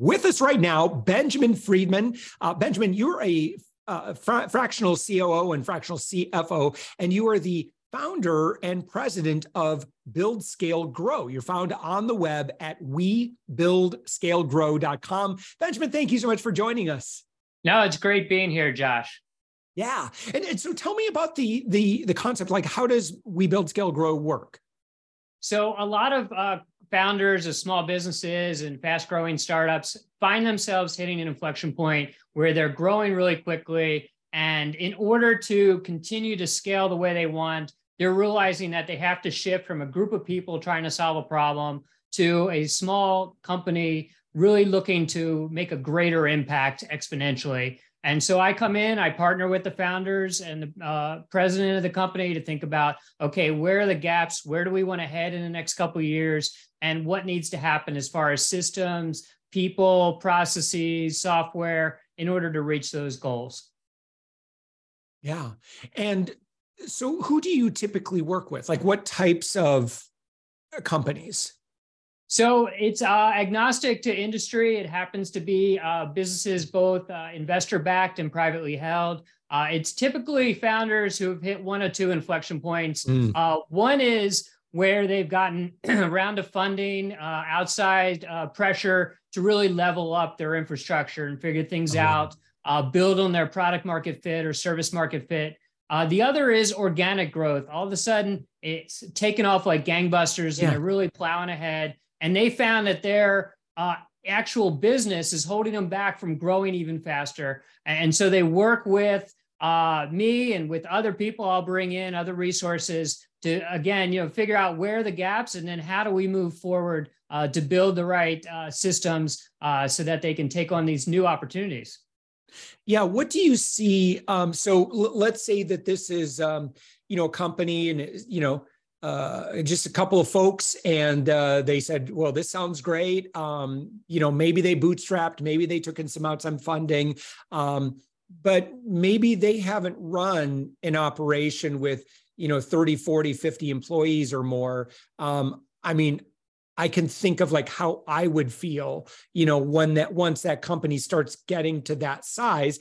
With us right now, Benjamin Friedman. Uh, Benjamin, you're a uh, fra- fractional COO and fractional CFO, and you are the founder and president of Build Scale Grow. You're found on the web at webuildscalegrow.com. Benjamin, thank you so much for joining us. No, it's great being here, Josh. Yeah, and, and so tell me about the the the concept. Like, how does We Build Scale Grow work? So a lot of uh, founders of small businesses and fast growing startups find themselves hitting an inflection point where they're growing really quickly. And in order to continue to scale the way they want, they're realizing that they have to shift from a group of people trying to solve a problem to a small company really looking to make a greater impact exponentially. And so I come in, I partner with the founders and the uh, president of the company to think about okay, where are the gaps? Where do we want to head in the next couple of years? And what needs to happen as far as systems, people, processes, software in order to reach those goals? Yeah. And so who do you typically work with? Like what types of companies? So it's uh, agnostic to industry. It happens to be uh, businesses both uh, investor backed and privately held. Uh, it's typically founders who have hit one or two inflection points. Mm. one is where they've gotten a round of funding, uh, outside pressure to really level up their infrastructure and figure things oh, out, build on their product market fit or service market fit. the other is organic growth. All of a sudden, it's taken off like gangbusters, yeah. and they're really plowing ahead and they found that their uh, actual business is holding them back from growing even faster. And so they work with uh, me and with other people I'll bring in, other resources to, again, you know, figure out where the gaps and then how do we move forward uh, to build the right uh, systems uh, so that they can take on these new opportunities. Yeah, what do you see? Um, so l- let's say that this is, um, you know, a company and, you know, uh, just a couple of folks, and uh, they said, "Well, this sounds great. Um, you know, maybe they bootstrapped, maybe they took in some outside funding, um, but maybe they haven't run an operation with you know 30, 40, 50 employees or more. Um, I mean, I can think of like how I would feel, you know, when that once that company starts getting to that size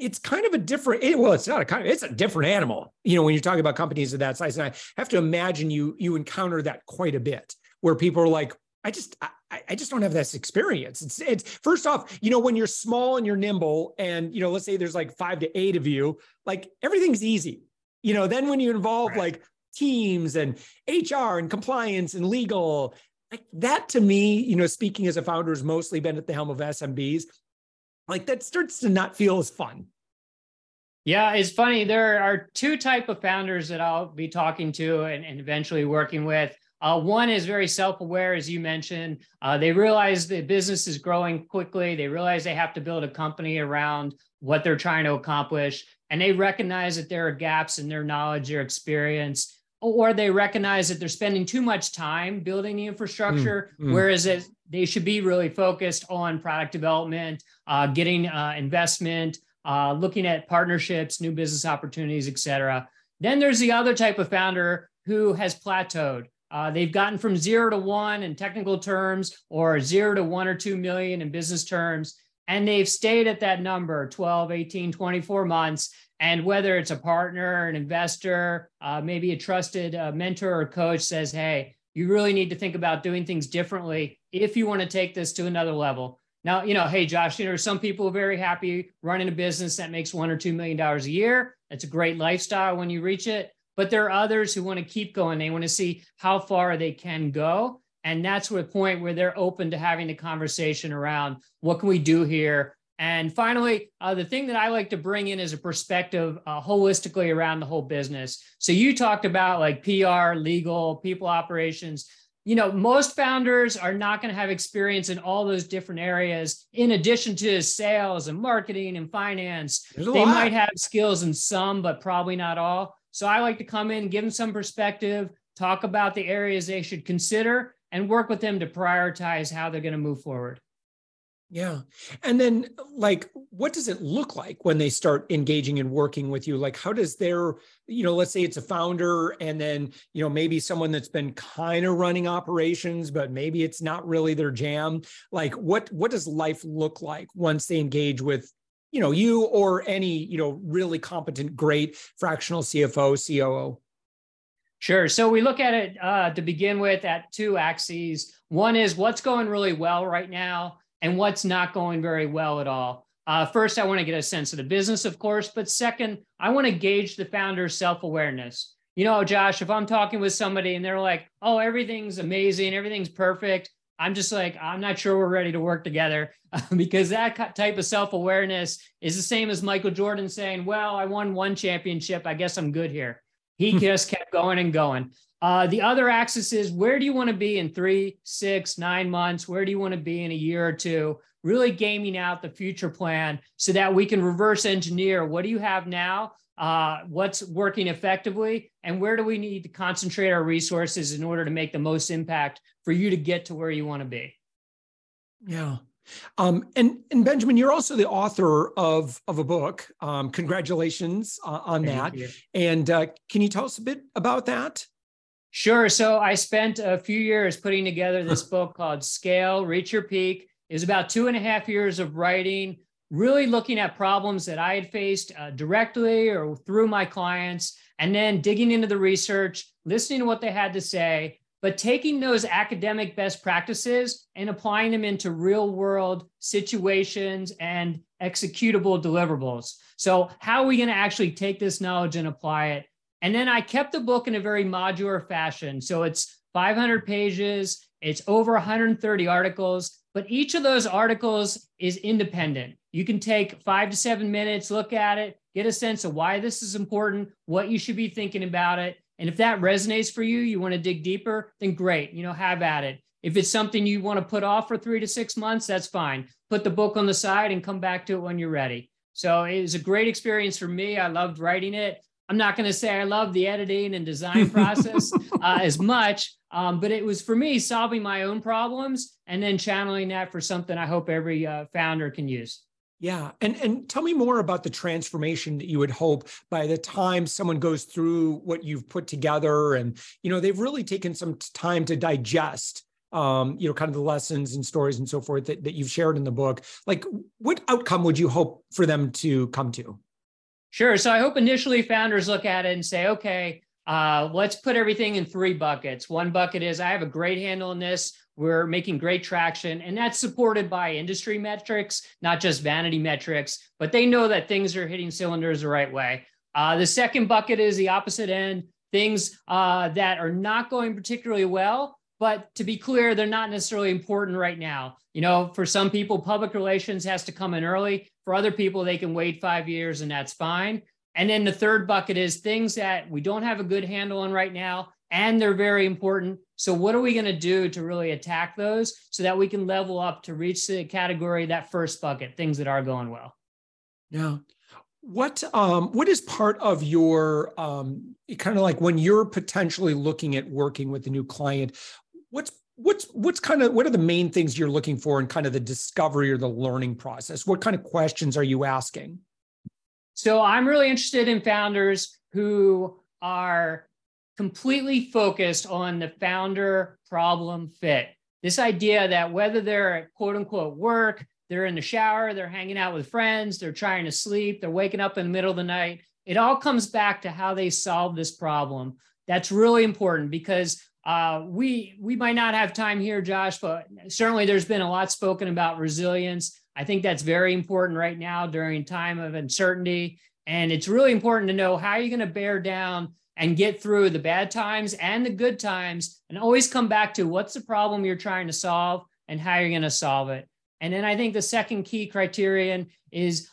it's kind of a different it, well it's not a kind of it's a different animal you know when you're talking about companies of that size. And i have to imagine you you encounter that quite a bit where people are like i just I, I just don't have this experience. It's it's first off you know when you're small and you're nimble and you know let's say there's like five to eight of you like everything's easy. You know then when you involve right. like teams and hr and compliance and legal like that to me you know speaking as a founder has mostly been at the helm of smbs like that starts to not feel as fun yeah it's funny there are two type of founders that i'll be talking to and, and eventually working with uh, one is very self-aware, as you mentioned. Uh, they realize the business is growing quickly. They realize they have to build a company around what they're trying to accomplish, and they recognize that there are gaps in their knowledge, their experience, or they recognize that they're spending too much time building the infrastructure, mm, mm. whereas it, they should be really focused on product development, uh, getting uh, investment, uh, looking at partnerships, new business opportunities, et cetera. Then there's the other type of founder who has plateaued. Uh, they've gotten from zero to one in technical terms or zero to one or two million in business terms. And they've stayed at that number 12, 18, 24 months. And whether it's a partner, an investor, uh, maybe a trusted uh, mentor or coach says, hey, you really need to think about doing things differently if you want to take this to another level. Now, you know, hey, Josh, you know, some people are very happy running a business that makes one or two million dollars a year. That's a great lifestyle when you reach it. But there are others who want to keep going. They want to see how far they can go. And that's the point where they're open to having a conversation around what can we do here? And finally, uh, the thing that I like to bring in is a perspective uh, holistically around the whole business. So you talked about like PR, legal, people operations you know, most founders are not going to have experience in all those different areas, in addition to sales and marketing and finance. They lot. might have skills in some, but probably not all. So I like to come in, give them some perspective, talk about the areas they should consider, and work with them to prioritize how they're going to move forward. Yeah. And then, like, what does it look like when they start engaging and working with you? Like, how does their, you know, let's say it's a founder and then, you know, maybe someone that's been kind of running operations, but maybe it's not really their jam. Like, what, what does life look like once they engage with, you know, you or any, you know, really competent, great fractional CFO, COO? Sure. So we look at it uh, to begin with at two axes. One is what's going really well right now and what's not going very well at all. Uh, first, I want to get a sense of the business, of course, but second, I want to gauge the founder's self awareness. You know, Josh, if I'm talking with somebody and they're like, oh, everything's amazing, everything's perfect, I'm just like, I'm not sure we're ready to work together because that type of self awareness is the same as Michael Jordan saying, well, I won one championship. I guess I'm good here. He just kept going and going. Uh, the other axis is where do you want to be in three, six, nine months? Where do you want to be in a year or two? Really gaming out the future plan so that we can reverse engineer what do you have now? Uh, what's working effectively? And where do we need to concentrate our resources in order to make the most impact for you to get to where you want to be? Yeah. Um, and and Benjamin, you're also the author of of a book. Um, congratulations uh, on Thank that. You. And uh, can you tell us a bit about that? Sure. So I spent a few years putting together this book called Scale, Reach Your Peak. It was about two and a half years of writing, really looking at problems that I had faced uh, directly or through my clients, and then digging into the research, listening to what they had to say, but taking those academic best practices and applying them into real world situations and executable deliverables. So, how are we going to actually take this knowledge and apply it and then I kept the book in a very modular fashion. So it's 500 pages, it's over 130 articles, but each of those articles is independent. You can take five to seven minutes, look at it, get a sense of why this is important, what you should be thinking about it. And if that resonates for you, you want to dig deeper, then great, you know, have at it. If it's something you want to put off for three to six months, that's fine. Put the book on the side and come back to it when you're ready. So it was a great experience for me. I loved writing it. I'm not going to say I love the editing and design process uh, as much, um, but it was for me solving my own problems and then channeling that for something I hope every uh, founder can use. Yeah, and and tell me more about the transformation that you would hope by the time someone goes through what you've put together, and you know they've really taken some time to digest um, you know, kind of the lessons and stories and so forth that, that you've shared in the book. Like, what outcome would you hope for them to come to? Sure. So I hope initially founders look at it and say, okay, uh, let's put everything in three buckets. One bucket is I have a great handle on this. We're making great traction, and that's supported by industry metrics, not just vanity metrics, but they know that things are hitting cylinders the right way. Uh, the second bucket is the opposite end things uh, that are not going particularly well, but to be clear, they're not necessarily important right now. You know, for some people, public relations has to come in early. For other people, they can wait five years and that's fine. And then the third bucket is things that we don't have a good handle on right now, and they're very important. So, what are we going to do to really attack those so that we can level up to reach the category, that first bucket, things that are going well? Yeah. What um what is part of your um kind of like when you're potentially looking at working with a new client, what's what's what's kind of what are the main things you're looking for in kind of the discovery or the learning process what kind of questions are you asking so i'm really interested in founders who are completely focused on the founder problem fit this idea that whether they're at quote unquote work they're in the shower they're hanging out with friends they're trying to sleep they're waking up in the middle of the night it all comes back to how they solve this problem that's really important because uh, we we might not have time here, Josh, but certainly there's been a lot spoken about resilience. I think that's very important right now during time of uncertainty, and it's really important to know how you're going to bear down and get through the bad times and the good times, and always come back to what's the problem you're trying to solve and how you're going to solve it. And then I think the second key criterion is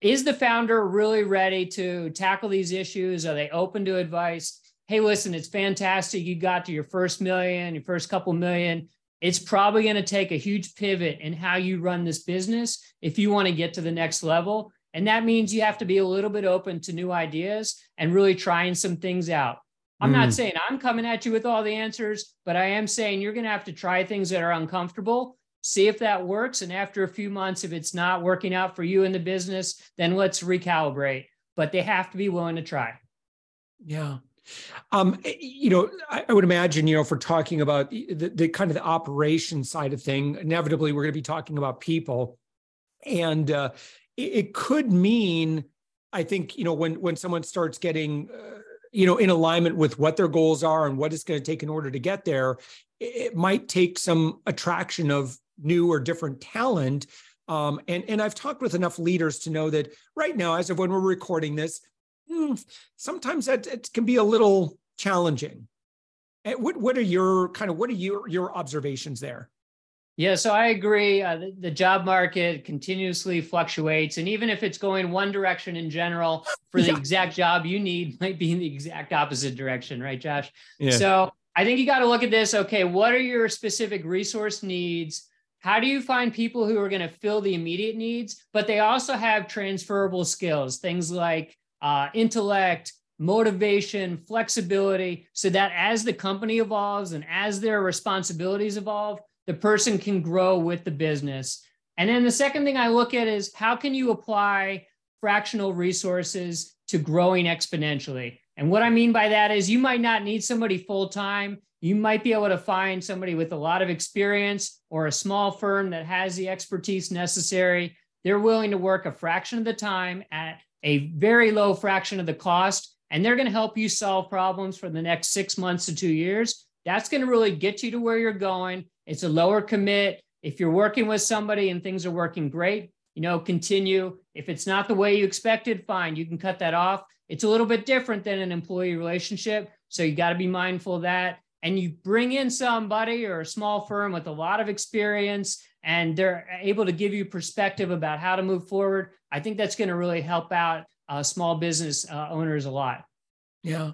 is the founder really ready to tackle these issues? Are they open to advice? hey, listen, it's fantastic. You got to your first million, your first couple million. It's probably going to take a huge pivot in how you run this business if you want to get to the next level. And that means you have to be a little bit open to new ideas and really trying some things out. I'm mm. not saying I'm coming at you with all the answers, but I am saying you're going to have to try things that are uncomfortable, see if that works. And after a few months, if it's not working out for you in the business, then let's recalibrate. But they have to be willing to try. Yeah. Um, eh, you know, I, I, would imagine, you know, if we're talking about the, the kind of the operation side of thing, inevitably we're going to be talking about people, and uh, it, it, could mean, I think, you know, when when someone starts getting, uh, you know, in alignment with what their goals are and what it's going to take in order to get there, it, it might take some attraction of new or different talent. Um, and and I've talked with enough leaders to know that right now, as of when we're recording this, sometimes that it can be a little challenging. Eh, what what are your kind of what are your your observations there? Yeah, so I agree. Uh, the, the, job market continuously fluctuates, and even if it's going one direction in general, for the yeah. exact job you need, might be in the exact opposite direction, right, Josh? Yeah. So I think you got to look at this. Okay, what are your specific resource needs? How do you find people who are going to fill the immediate needs, but they also have transferable skills, things like uh, intellect, motivation, flexibility, so that as the company evolves and as their responsibilities evolve, the person can grow with the business. And then the second thing I look at is how can you apply fractional resources to growing exponentially? And what I mean by that is you might not need somebody full time. You might be able to find somebody with a lot of experience or a small firm that has the expertise necessary. They're willing to work a fraction of the time at a very low fraction of the cost, and they're going to help you solve problems for the next six months to two years. That's going to really get you to where you're going. It's a lower commit. If you're working with somebody and things are working great, you know, continue. If it's not the way you expected, fine, you can cut that off. It's a little bit different than an employee relationship. So you got to be mindful of that. And you bring in somebody or a small firm with a lot of experience and they're able to give you perspective about how to move forward, I think that's going to really help out uh, small business uh, owners a lot. Yeah.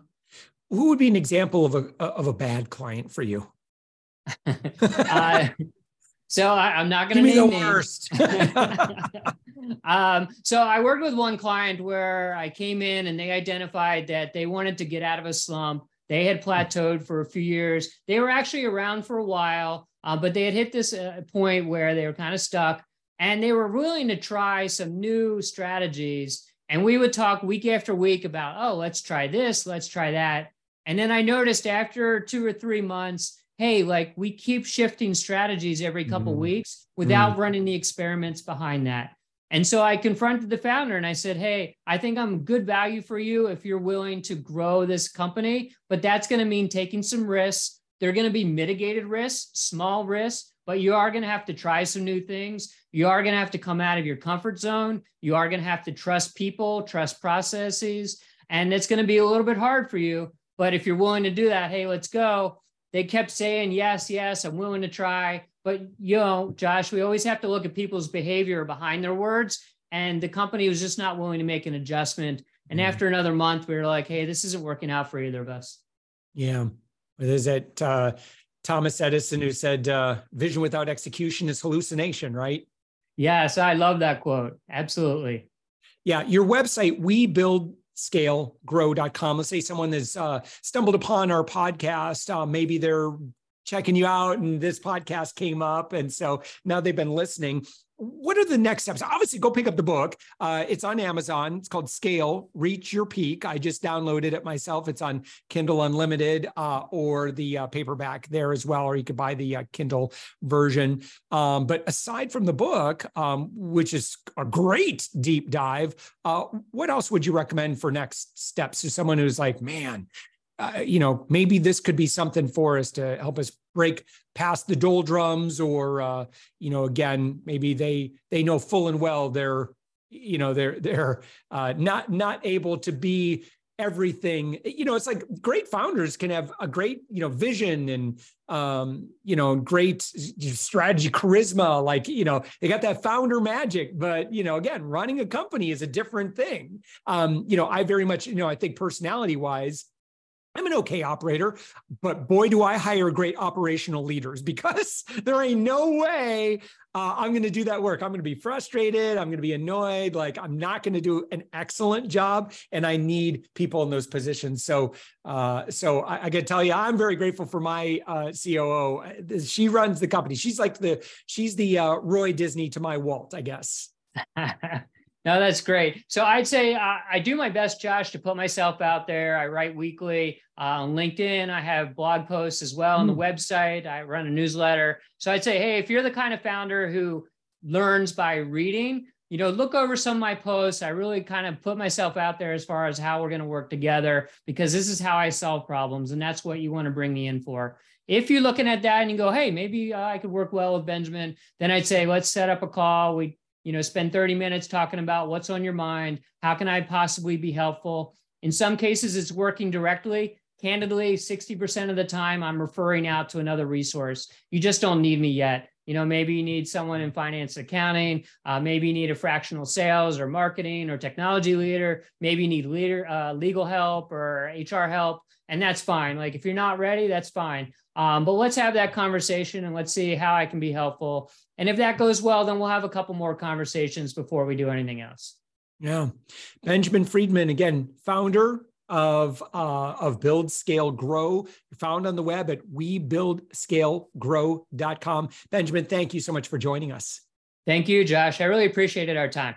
Who would be an example of a of a bad client for you? uh, so I, am not going to name the worst. um, so I worked with one client where I came in and they identified that they wanted to get out of a slump. They had plateaued for a few years. They were actually around for a while, uh, but they had hit this uh, point where they were kind of stuck and they were willing to try some new strategies. And we would talk week after week about, oh, let's try this, let's try that. And then I noticed after two or three months, hey, like we keep shifting strategies every couple mm-hmm. weeks without mm-hmm. running the experiments behind that. And so I confronted the founder and I said, Hey, I think I'm good value for you if you're willing to grow this company, but that's going to mean taking some risks they're going to be mitigated risks, small risks, but you are going to have to try some new things. You are going to have to come out of your comfort zone. You are going to have to trust people, trust processes, and it's going to be a little bit hard for you. But if you're willing to do that, hey, let's go. They kept saying, yes, yes, I'm willing to try. But, you know, Josh, we always have to look at people's behavior behind their words. And the company was just not willing to make an adjustment. And mm-hmm. after another month, we were like, hey, this isn't working out for either of us. Yeah. Is it uh, Thomas Edison who said, uh, vision without execution is hallucination, right? Yes, I love that quote. Absolutely. Yeah, your website, we build scale grow.com. Let's say someone has uh, stumbled upon our podcast. Uh, maybe they're checking you out and this podcast came up. And so now they've been listening what are the next steps? Obviously, go pick up the book. Uh, it's on Amazon. It's called Scale Reach Your Peak. I just downloaded it myself. It's on Kindle Unlimited uh, or the uh, paperback there as well, or you could buy the uh, Kindle version. Um, but aside from the book, um, which is a great deep dive, uh, what else would you recommend for next steps to someone who's like, man, uh, you know, maybe this could be something for us to help us break past the doldrums, or uh, you know, again, maybe they they know full and well they're you know they're they're uh, not not able to be everything you know it's like great founders can have a great you know vision and um you know great strategy charisma like you know they got that founder magic but you know again running a company is a different thing um you know i very much you know i think personality wise I'm an okay operator, but boy, do I hire great operational leaders because there ain't no way uh, I'm going to do that work. I'm going to be frustrated. I'm going to be annoyed. Like I'm not going to do an excellent job, and I need people in those positions. So, uh, so I, I to tell you, I'm very grateful for my uh, COO. She runs the company. She's like the she's the uh, Roy Disney to my Walt, I guess. No, that's great. So I'd say uh, I do my best, Josh, to put myself out there. I write weekly uh, on LinkedIn. I have blog posts as well on the hmm. website. I run a newsletter. So I'd say, hey, if you're the kind of founder who learns by reading, you know, look over some of my posts. I really kind of put myself out there as far as how we're going to work together because this is how I solve problems, and that's what you want to bring me in for. If you're looking at that and you go, hey, maybe uh, I could work well with Benjamin, then I'd say let's set up a call. We you know spend 30 minutes talking about what's on your mind how can i possibly be helpful? In some cases it's working directly. Candidly 60% of the time i'm referring out to another resource. You just don't need me yet. You know maybe you need someone in finance accounting uh, maybe you need a fractional sales or marketing or technology leader maybe you need leader uh, legal help or hr help and that's fine. Like if you're not ready that's fine um, but let's have that conversation and let's see how i can be helpful and if that goes well, then we'll have a couple more conversations before we do anything else. Yeah. Benjamin Friedman, again, founder of uh, of Build Scale Grow, found on the web at webuildscalegrow.com. Benjamin, thank you so much for joining us. Thank you, Josh. I really appreciated our time.